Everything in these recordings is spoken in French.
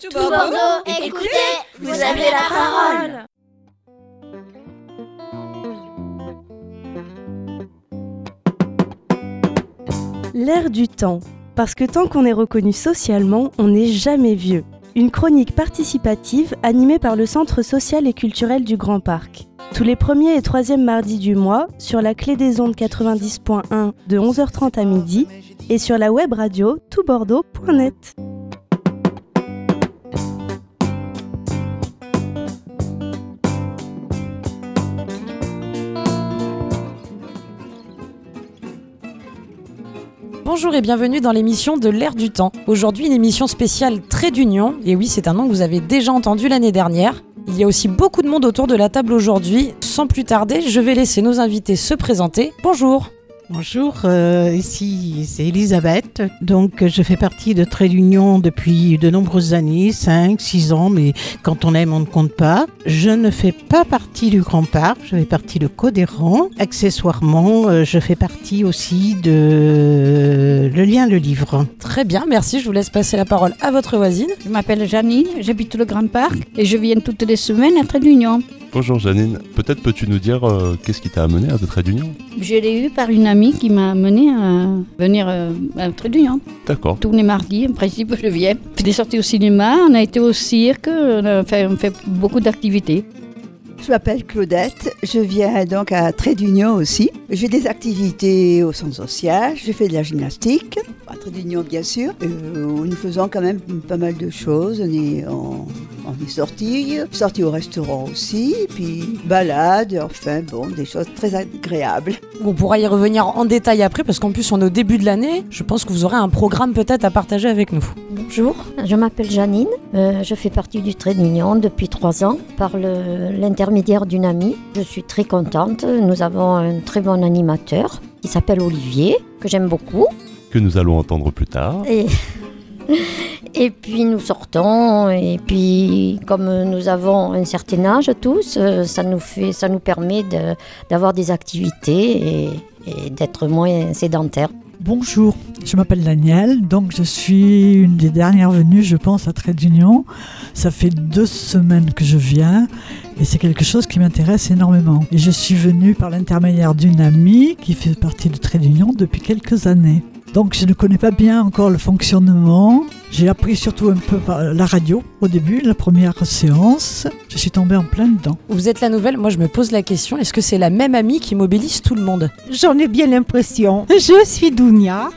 Tout Bordeaux, écoutez, vous avez la parole. L'air du temps. Parce que tant qu'on est reconnu socialement, on n'est jamais vieux. Une chronique participative animée par le Centre social et culturel du Grand Parc. Tous les premiers et troisièmes mardis du mois, sur la clé des ondes 90.1 de 11h30 à midi et sur la web radio toutbordeaux.net. Bonjour et bienvenue dans l'émission de l'ère du temps. Aujourd'hui une émission spéciale Trait d'Union, et oui c'est un nom que vous avez déjà entendu l'année dernière. Il y a aussi beaucoup de monde autour de la table aujourd'hui. Sans plus tarder, je vais laisser nos invités se présenter. Bonjour Bonjour, euh, ici c'est Elisabeth. Donc je fais partie de Trait d'Union depuis de nombreuses années, 5, 6 ans, mais quand on aime on ne compte pas. Je ne fais pas partie du Grand Parc, je fais partie de Codéran. Accessoirement, euh, je fais partie aussi de Le Lien, le Livre. Très bien, merci. Je vous laisse passer la parole à votre voisine. Je m'appelle Janine, j'habite le Grand Parc et je viens toutes les semaines à Trait d'Union. Bonjour Janine, peut-être peux-tu nous dire euh, qu'est-ce qui t'a amené à Trait d'Union? Je l'ai eu par une amie qui m'a amené à venir euh, à Trait d'Union. D'accord. Tous les mardis, en principe, je viens. J'ai des sorties au cinéma, on a été au cirque, on, a fait, on fait beaucoup d'activités. Je m'appelle Claudette, je viens donc à Trait d'Union aussi. J'ai des activités au centre social, je fais de la gymnastique, à Trait d'Union bien sûr. Euh, nous faisons quand même pas mal de choses, on est, on, on est sortis, sortis au restaurant aussi, puis balade, enfin bon, des choses très agréables. On pourra y revenir en détail après parce qu'en plus on est au début de l'année. Je pense que vous aurez un programme peut-être à partager avec nous. Bonjour, je m'appelle Janine, euh, je fais partie du Trait d'Union depuis trois ans par l'intermédiaire d'une amie. Je suis très contente, nous avons un très bon animateur qui s'appelle Olivier, que j'aime beaucoup. Que nous allons entendre plus tard. Et, et puis nous sortons, et puis comme nous avons un certain âge tous, euh, ça nous, fait, ça nous permet d'avoir des activités et, d'être moins sédentaires. Bonjour, je m'appelle Daniel, donc je suis une des dernières venues, je pense, à Trade Union. Ça fait deux semaines que je viens et c'est quelque chose qui m'intéresse énormément. Et je suis venue par l'intermédiaire d'une amie qui fait partie de Trade Union depuis quelques années. Donc je ne connais pas bien encore le fonctionnement. J'ai appris surtout un peu par la radio au début, la première séance. Je suis tombée en plein dedans. Vous êtes la nouvelle, moi je me pose la question, est-ce que c'est la même amie qui mobilise tout le monde? J'en ai bien l'impression. Je suis Dounia,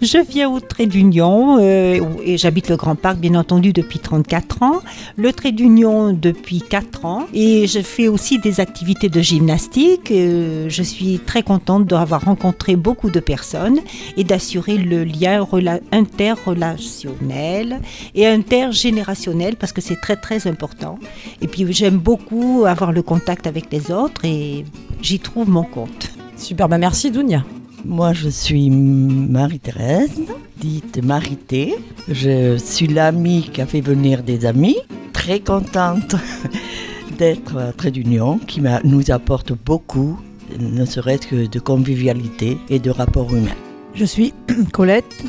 je viens au Trait d'Union euh, et j'habite le Grand Parc bien entendu depuis 34 ans, le Trait d'Union depuis 4 ans et je fais aussi des activités de gymnastique. Euh, je suis très contente d'avoir rencontré beaucoup de personnes et d'assurer le lien rela- interrelationnel et intergénérationnel parce que c'est très très important. Et puis j'aime beaucoup avoir le contact avec les autres et j'y trouve mon compte. Super, bah merci Dounia. Moi, je suis Marie-Thérèse, dite Marité. Je suis l'amie qui a fait venir des amis. Très contente d'être à Trait d'Union, qui nous apporte beaucoup, ne serait-ce que de convivialité et de rapport humain. Je suis Colette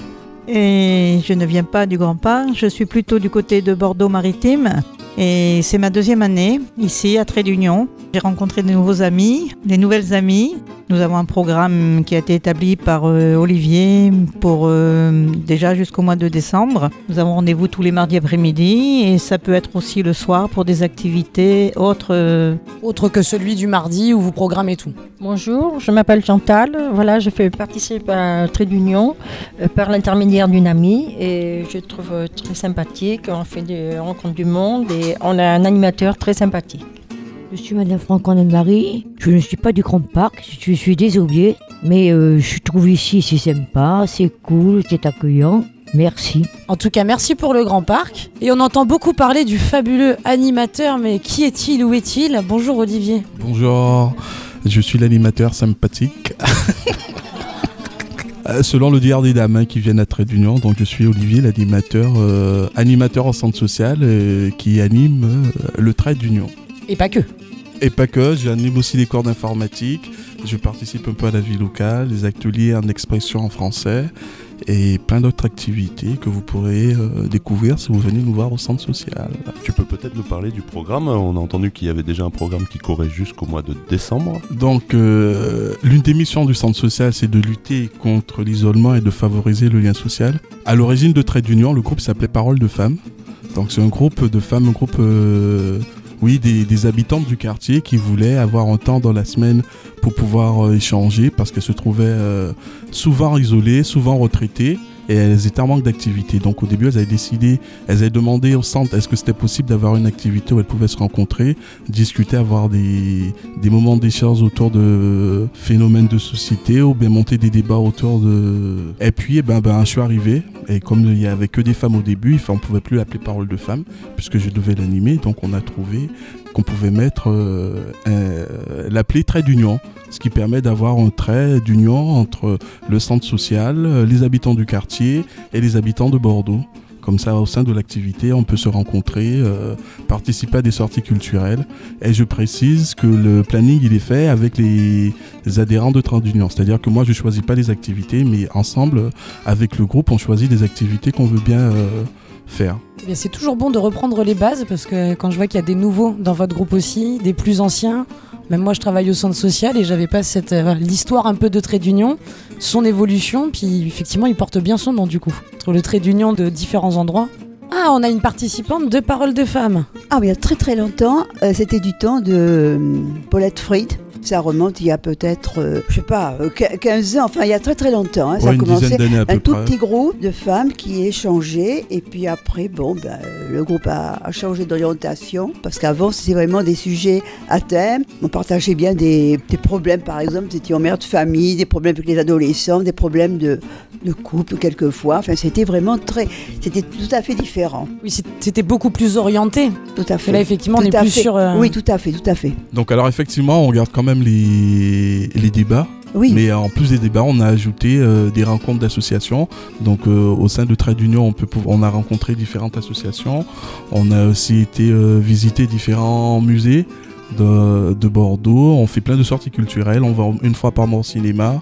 et je ne viens pas du Grand Parc, je suis plutôt du côté de Bordeaux-Maritime et c'est ma deuxième année ici à Trait d'Union. J'ai rencontré de nouveaux amis, des nouvelles amies. Nous avons un programme qui a été établi par euh, Olivier pour euh, déjà jusqu'au mois de décembre. Nous avons rendez-vous tous les mardis après-midi et ça peut être aussi le soir pour des activités autres. euh, Autre que celui du mardi où vous programmez tout. Bonjour, je m'appelle Chantal. Voilà, je fais participer à Trait d'Union euh, par l'intermédiaire d'une amie et je trouve euh, très sympathique. On fait des rencontres du monde et on a un animateur très sympathique. Je suis Madame Franck-Marie. Je ne suis pas du Grand Parc, je suis désolée, mais euh, je trouve ici c'est sympa, c'est cool, c'est accueillant. Merci. En tout cas, merci pour le Grand Parc. Et on entend beaucoup parler du fabuleux animateur, mais qui est-il Où est-il? Bonjour Olivier. Bonjour, je suis l'animateur sympathique. Euh, Selon le diable des dames hein, qui viennent à Trait d'Union, donc je suis Olivier, l'animateur euh, animateur en centre social euh, qui anime euh, le Trait d'Union. Et pas que. Et pas que, j'anime aussi les cours d'informatique, je participe un peu à la vie locale, les ateliers en expression en français, et plein d'autres activités que vous pourrez euh, découvrir si vous venez nous voir au centre social. Tu peux peut-être nous parler du programme. On a entendu qu'il y avait déjà un programme qui courait jusqu'au mois de décembre. Donc, euh, l'une des missions du centre social, c'est de lutter contre l'isolement et de favoriser le lien social. À l'origine de Trait d'Union, le groupe s'appelait Parole de femmes. Donc, c'est un groupe de femmes, un groupe, euh, oui, des, habitantes du quartier qui voulaient avoir un temps dans la semaine pour pouvoir euh, échanger parce qu'elles se trouvaient euh, souvent isolées, souvent retraitées et elles étaient en manque d'activité. Donc au début, elles avaient décidé, elles avaient demandé au centre est-ce que c'était possible d'avoir une activité où elles pouvaient se rencontrer, discuter, avoir des, des moments d'échange autour de phénomènes de société ou bien monter des débats autour de... Et puis, eh ben, ben, je suis arrivé et comme il y avait que des femmes au début, on pouvait plus l'appeler parole de femme puisque je devais l'animer. Donc on a trouvé qu'on pouvait mettre euh, l'appeler trait d'union, ce qui permet d'avoir un trait d'union entre le centre social, euh, les habitants du quartier et les habitants de Bordeaux. Comme ça, au sein de l'activité, on peut se rencontrer, euh, participer à des sorties culturelles. Et je précise que le planning, il est fait avec les adhérents de Train d'Union. C'est-à-dire que moi, je choisis pas les activités, mais ensemble, avec le groupe, on choisit des activités qu'on veut bien faire. Eh bien, c'est toujours bon de reprendre les bases parce que quand je vois qu'il y a des nouveaux dans votre groupe aussi, des plus anciens, même moi je travaille au centre social et j'avais pas cette euh, l'histoire un peu de trait d'union, son évolution, puis effectivement il porte bien son nom du coup. Entre le trait d'union de différents endroits. Ah, on a une participante de Paroles de femmes. Ah, mais il y a très très longtemps, euh, c'était du temps de euh, Paulette Fried. Ça remonte il y a peut-être, euh, je sais pas, euh, qu- 15 ans, enfin il y a très très longtemps. hein. ça Ouais, a une commencé un tout près. petit groupe de femmes qui échangeaient et puis après, bon, ben, le groupe a, a changé d'orientation parce qu'avant c'était vraiment des sujets à thème. On partageait bien des, des problèmes, par exemple, c'était en mère de famille, des problèmes avec les adolescents, des problèmes de, de couple quelquefois. Enfin, c'était vraiment très, c'était tout à fait différent. Oui, c'était beaucoup plus orienté. Tout à fait. là, effectivement, on Tout est à plus fait. sur. euh, Oui, tout à fait, tout à fait. Donc alors effectivement, on regarde quand même les, les débats. Oui. Mais en plus des débats, on a ajouté euh, des rencontres d'associations. Donc euh, au sein de Trade d'Union, on, peut on a rencontré différentes associations. On a aussi été euh, visiter différents musées de, de Bordeaux. On fait plein de sorties culturelles. On va une fois par mois au cinéma.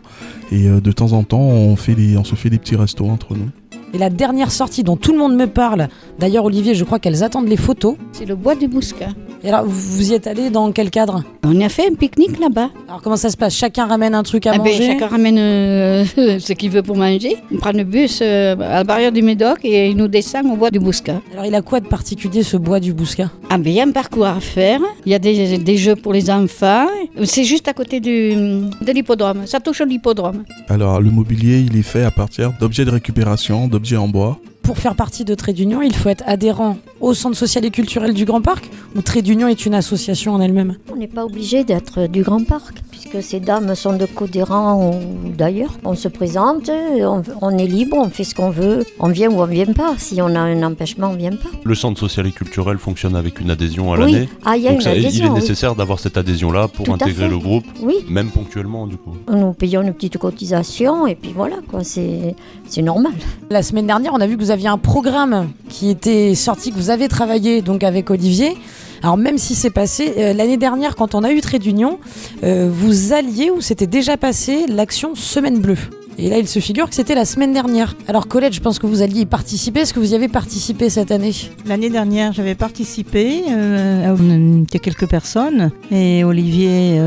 Et euh, de temps en temps, on, fait des, on se fait des petits restos entre nous. Et la dernière sortie dont tout le monde me parle, d'ailleurs Olivier, je crois qu'elles attendent les photos. C'est le bois du Bouscat. Et alors, vous y êtes allé dans quel cadre On a fait un pique-nique là-bas. Alors comment ça se passe? Chacun ramène un truc à Ah ben, manger? chacun ramène euh, ce qu'il veut pour manger. On prend le bus euh, à la barrière du Médoc et il nous descend au bois du Bouscat. Alors il a quoi de particulier ce bois du Bouscat Ah ben, il y a un parcours à faire. Il y a des, des jeux pour les enfants. C'est juste à côté du, de l'hippodrome. Ça touche l'hippodrome. Alors le mobilier, il est fait à partir d'objets de récupération, d'objets en bois. Pour faire partie de Trait d'Union, il faut être adhérent au Centre social et culturel du Grand Parc ou Trait d'Union est une association en elle-même? On n'est pas obligé d'être du Grand Parc, puisque ces dames sont de Codéran ou d'ailleurs. On se présente, on, on est libre, on fait ce qu'on veut, on vient ou on vient pas. Si on a un empêchement, on vient pas. Le centre social et culturel fonctionne avec une adhésion à Oui. l'année. Ah, il y a Donc une ça- il adhésion, est oui. nécessaire d'avoir cette adhésion-là pour Tout intégrer le groupe, Oui. même ponctuellement du coup. Nous payons une petite cotisation et puis voilà, quoi, c'est c'est normal. La semaine dernière, on a vu que vous aviez un programme qui était sorti, que vous avez travaillé donc avec Olivier. Alors même si c'est passé, euh, l'année dernière, quand on a eu Trait d'Union, euh, vous alliez ou c'était déjà passé l'action Semaine Bleue? Et là, il se figure que c'était la semaine dernière. Alors Colette, je pense que vous alliez y participer. Est-ce que vous y avez participé cette année? L'année dernière, j'avais participé, euh, on était quelques personnes, et Olivier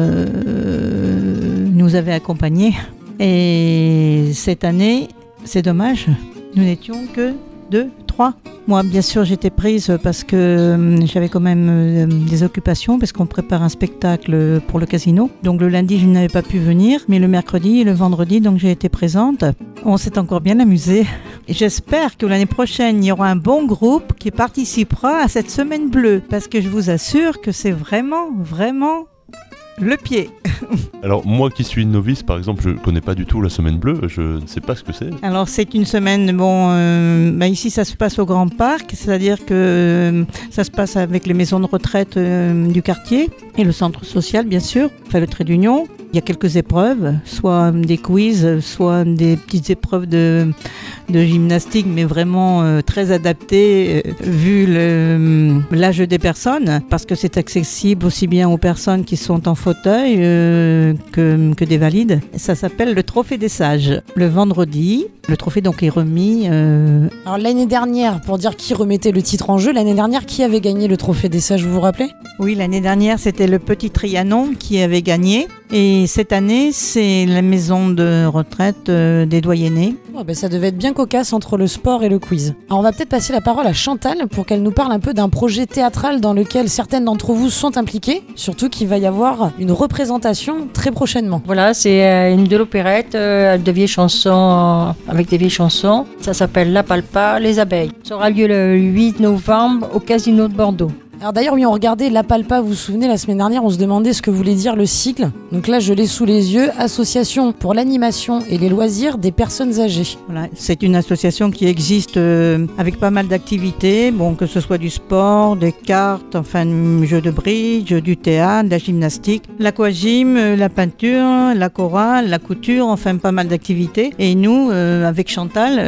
nous avait accompagnés. Et cette année, c'est dommage, nous n'étions que deux, Moi, bien sûr, j'étais prise parce que euh, j'avais quand même euh, des occupations, parce qu'on prépare un spectacle pour le casino. Donc le lundi, je n'avais pas pu venir, mais le mercredi et le vendredi, donc j'ai été présente. On s'est encore bien amusé. J'espère que l'année prochaine, il y aura un bon groupe qui participera à cette semaine bleue, parce que je vous assure que c'est vraiment, vraiment le pied. Alors moi qui suis novice par exemple, je connais pas du tout la semaine bleue, je ne sais pas ce que c'est. Alors c'est une semaine, bon, euh, bah, ici ça se passe au Grand Parc, c'est-à-dire que euh, ça se passe avec les maisons de retraite euh, du quartier et le centre social bien sûr, enfin le trait d'union. Il y a quelques épreuves, soit des quiz, soit des petites épreuves de, de gymnastique, mais vraiment euh, très adaptées euh, vu le, l'âge des personnes, parce que c'est accessible aussi bien aux personnes qui sont en fauteuil euh, que, que des valides. Ça s'appelle le Trophée des Sages. Le vendredi, le trophée donc est remis. euh, Alors l'année dernière, pour dire qui remettait le titre en jeu, l'année dernière, qui avait gagné le trophée des sages, vous vous rappelez? Oui, l'année dernière, c'était le Petit Trianon qui avait gagné. Et cette année, c'est la maison de retraite euh, des doyennés. Oh, ben, Ça devait être bien cocasse entre le sport et le quiz. Alors on va peut-être passer la parole à Chantal pour qu'elle nous parle un peu d'un projet théâtral dans lequel certaines d'entre vous sont impliquées, surtout qu'il va y avoir une représentation très prochainement. Voilà, c'est euh, une de l'opérette euh, de vieilles chansons, euh, avec des vieilles chansons. Ça s'appelle La Palpa, les abeilles. Ça aura lieu le 8 novembre au Casino de Bordeaux. Alors d'ailleurs, oui, on regardait La Palpa, vous vous souvenez, la semaine dernière, on se demandait ce que voulait dire le sigle. Donc là, je l'ai sous les yeux, Association pour l'animation et les loisirs des personnes âgées. C'est une association qui existe euh, avec pas mal d'activités, bon, que ce soit du sport, des cartes, enfin, jeux de bridge, du théâtre, de la gymnastique, l'aquagym, euh, la peinture, la chorale, la couture, enfin, pas mal d'activités. Et nous, euh, avec Chantal,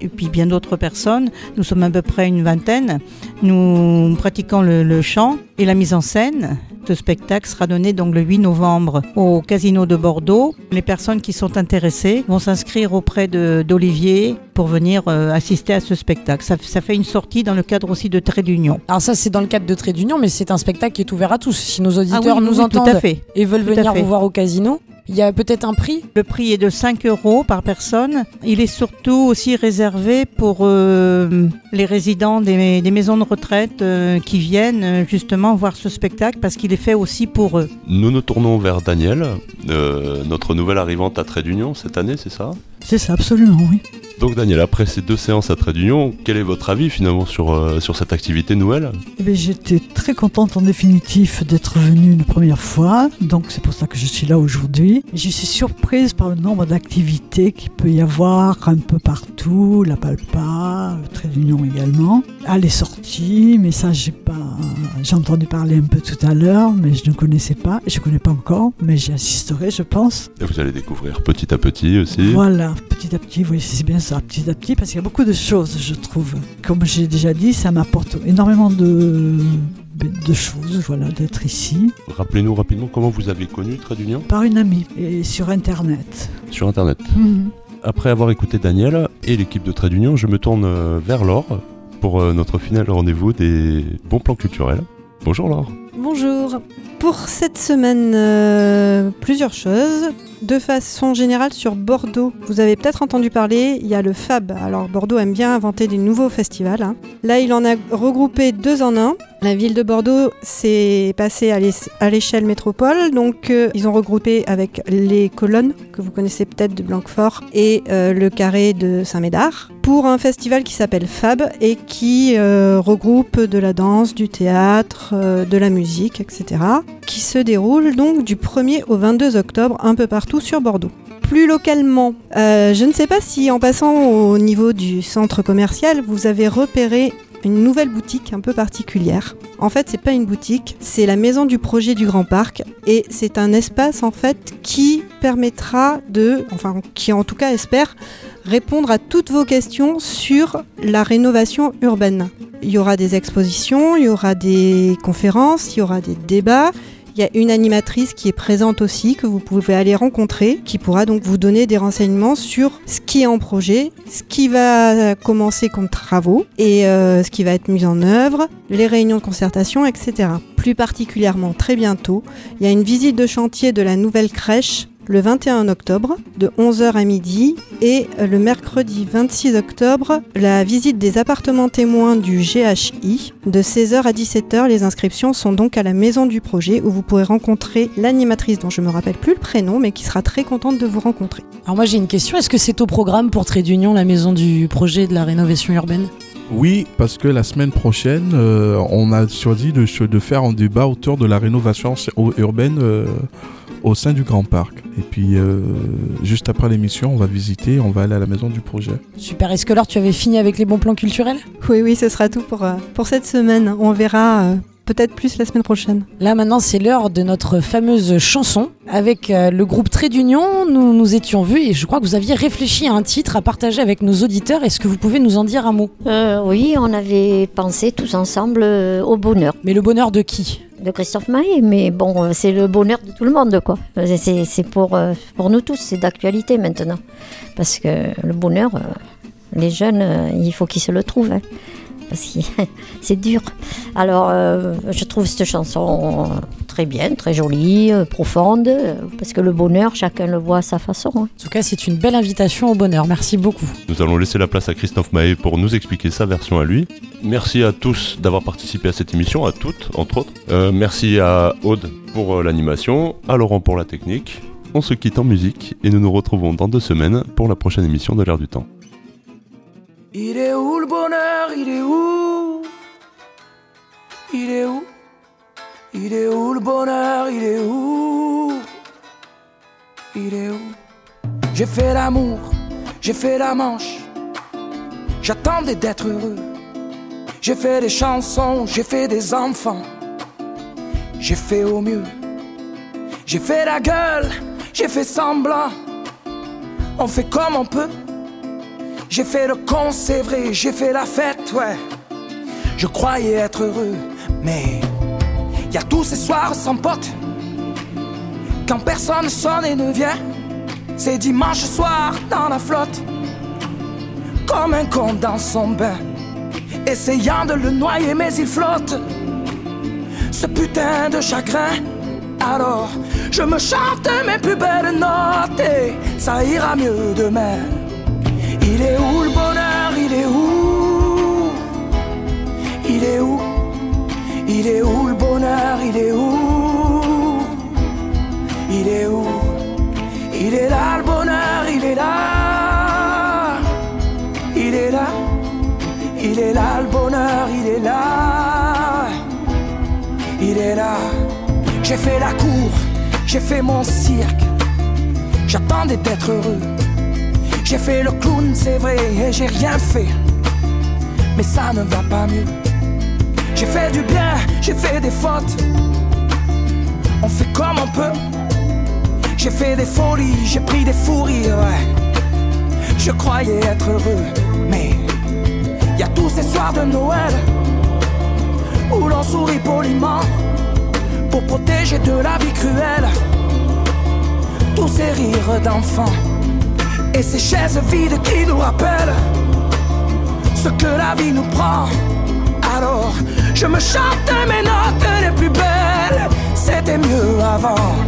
et puis bien d'autres personnes, nous sommes à peu près une vingtaine, nous pratiquons le, le chant et la mise en scène. Ce spectacle sera donné donc le 8 novembre au Casino de Bordeaux. Les personnes qui sont intéressées vont s'inscrire auprès d'Olivier pour venir euh, assister à ce spectacle. Ça, ça fait une sortie dans le cadre aussi de Trait d'Union. Alors ça, c'est dans le cadre de Trait d'Union, mais c'est un spectacle qui est ouvert à tous. Si nos auditeurs Ah oui, nous oui, entendent tout à fait. et veulent Tout venir vous voir au casino, il y a peut-être un prix? Le prix est de 5 euros par personne. Il est surtout aussi réservé pour euh, les résidents des, des maisons de retraite euh, qui viennent euh, justement voir ce spectacle parce qu'il est fait aussi pour eux. Nous nous tournons vers Daniel, euh, notre nouvelle arrivante à Trait d'Union cette année, c'est ça? C'est ça, absolument, oui. Donc Daniel, après ces deux séances à Trait d'Union, quel est votre avis finalement sur, euh, sur cette activité nouvelle? Eh J'étais très contente en définitif d'être venue une première fois, donc c'est pour ça que je suis là aujourd'hui. Je suis surprise par le nombre d'activités qu'il peut y avoir un peu partout, la Palpa, le Trait d'Union également. Ah, les sorties, mais ça j'ai pas, j'ai entendu parler un peu tout à l'heure, mais je ne connaissais pas, je ne connais pas encore, mais j'y assisterai, je pense. Et vous allez découvrir petit à petit aussi. Voilà, petit à petit, oui, c'est bien ça, petit à petit, parce qu'il y a beaucoup de choses, je trouve. Comme j'ai déjà dit, ça m'apporte énormément de, de choses, voilà, d'être ici, Rappelez-nous rapidement comment vous avez connu Trait d'Union par une amie, et sur Internet. sur Internet. Après avoir écouté Daniel et l'équipe de Trait d'Union, je me tourne euh, vers Laure pour euh, notre final rendez-vous des bons plans culturels. Bonjour Laure. Bonjour. Pour cette semaine, euh, plusieurs choses. De façon générale, sur Bordeaux, vous avez peut-être entendu parler, il y a le FAB. Alors Bordeaux aime bien inventer des nouveaux festivals. hein. Là, il en a regroupé deux en un. La ville de Bordeaux s'est passée à l'échelle métropole, donc euh, ils ont regroupé avec les colonnes que vous connaissez peut-être de Blanquefort et euh, le carré de Saint-Médard pour un festival qui s'appelle FAB et qui regroupe de la danse, du théâtre, de la musique, etc. qui se déroule donc du 1er au 22 octobre un peu partout sur Bordeaux. Plus localement, euh, je ne sais pas si en passant au niveau du centre commercial, vous avez repéré une nouvelle boutique un peu particulière. En fait, c'est pas une boutique, c'est la maison du projet du Grand Parc et c'est un espace en fait qui permettra de, enfin qui en tout cas espère répondre à toutes vos questions sur la rénovation urbaine. Il y aura des expositions, il y aura des conférences, il y aura des débats. Il y a une animatrice qui est présente aussi, que vous pouvez aller rencontrer, qui pourra donc vous donner des renseignements sur ce qui est en projet, ce qui va commencer comme travaux et euh, ce qui va être mis en œuvre, les réunions de concertation, etc. Plus particulièrement, très bientôt, il y a une visite de chantier de la nouvelle crèche le 21 octobre de 11h à midi et le mercredi 26 octobre la visite des appartements témoins du GHI de 16h à 17h. Les inscriptions sont donc à la maison du projet où vous pourrez rencontrer l'animatrice dont je me rappelle plus le prénom mais qui sera très contente de vous rencontrer. Alors moi j'ai une question, est-ce que c'est au programme pour Trait d'Union, la maison du projet de la rénovation urbaine? Oui, parce que la semaine prochaine, euh, on a choisi de, de faire un débat autour de la rénovation urbaine euh, au sein du Grand Parc. Et puis, euh, juste après l'émission, on va visiter, on va aller à la maison du projet. Super, est-ce que alors tu avais fini avec les bons plans culturels? Oui, oui, ce sera tout pour, euh, pour cette semaine. On verra euh, peut-être plus la semaine prochaine. Là maintenant c'est l'heure de notre fameuse chanson. Avec euh, le groupe Trait d'Union, nous nous étions vus et je crois que vous aviez réfléchi à un titre à partager avec nos auditeurs. Est-ce que vous pouvez nous en dire un mot? Euh, oui, on avait pensé tous ensemble au bonheur. Mais le bonheur de qui? De Christophe Maé, mais bon, euh, c'est le bonheur de tout le monde, quoi. Euh, C'est pour, euh, pour nous tous, c'est d'actualité maintenant. Parce que le bonheur, les jeunes, il faut qu'ils se le trouvent. hein. Parce que c'est dur. Alors, euh, je trouve cette chanson très bien, très jolie, euh, profonde, euh, parce que le bonheur, chacun le voit à sa façon. hein. En tout cas, c'est une belle invitation au bonheur. Merci beaucoup. Nous allons laisser la place à Christophe Mahé pour nous expliquer sa version à lui. Merci à tous d'avoir participé à cette émission, à toutes, entre autres. Euh, merci à Aude pour l'animation, à Laurent pour la technique. On se quitte en musique et nous nous retrouvons dans deux semaines pour la prochaine émission de l'ère du temps. Il est où le bonheur? Il est où? Il est où? Il est où le bonheur? Il est où? Il est où? J'ai fait l'amour, j'ai fait la manche. J'attendais d'être heureux. J'ai fait des chansons, j'ai fait des enfants. J'ai fait au mieux. J'ai fait la gueule, j'ai fait semblant. On fait comme on peut. J'ai fait le con, c'est vrai, j'ai fait la fête, ouais. Je croyais être heureux, mais y a tous ces soirs sans pote. Quand personne sonne et ne vient, c'est dimanche soir dans la flotte. Comme un con dans son bain, essayant de le noyer, mais il flotte. Ce putain de chagrin, alors je me chante mes plus belles notes et ça ira mieux demain. Il est où le bonheur Il est où Il est où Il est où le bonheur Il est où Il est où Il est là le bonheur, il est là Il est là Il est là le bonheur, il est là Il est là J'ai fait la cour, j'ai fait mon cirque J'attendais d'être heureux j'ai fait le clown, c'est vrai, et j'ai rien fait. Mais ça ne va pas mieux. J'ai fait du bien, j'ai fait des fautes. On fait comme on peut. J'ai fait des folies, j'ai pris des fous rires, ouais. Je croyais être heureux, mais y a tous ces soirs de Noël où l'on sourit poliment pour protéger de la vie cruelle tous ces rires d'enfants. Et ces chaises vides qui nous rappellent ce que la vie nous prend. Alors, je me chante mes notes les plus belles. C'était mieux avant.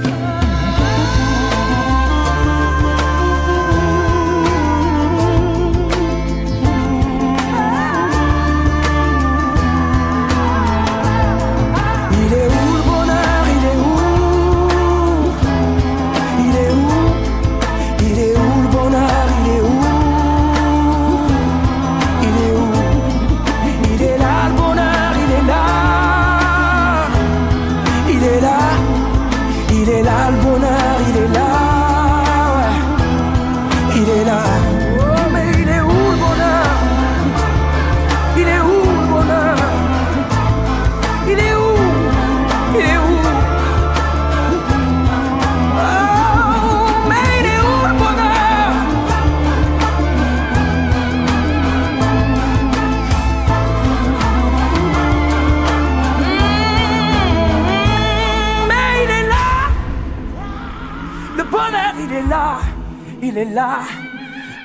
Est là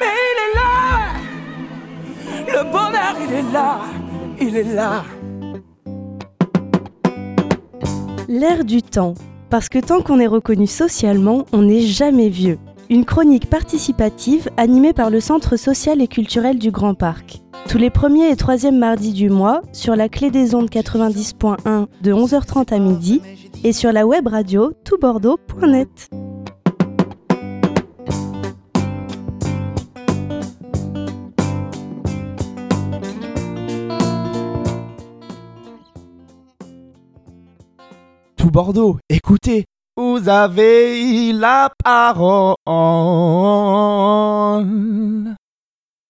Mais il est là Le bonheur, il est là Il est là. L'air du temps. Parce que tant qu'on est reconnu socialement, on n'est jamais vieux. Une chronique participative animée par le Centre social et culturel du Grand Parc. Tous les premiers et troisièmes mardis du mois, sur la clé des ondes 90.1 de 11h30 à midi et sur la web radio toutbordeaux.net. Bordeaux, écoutez, vous avez la parole.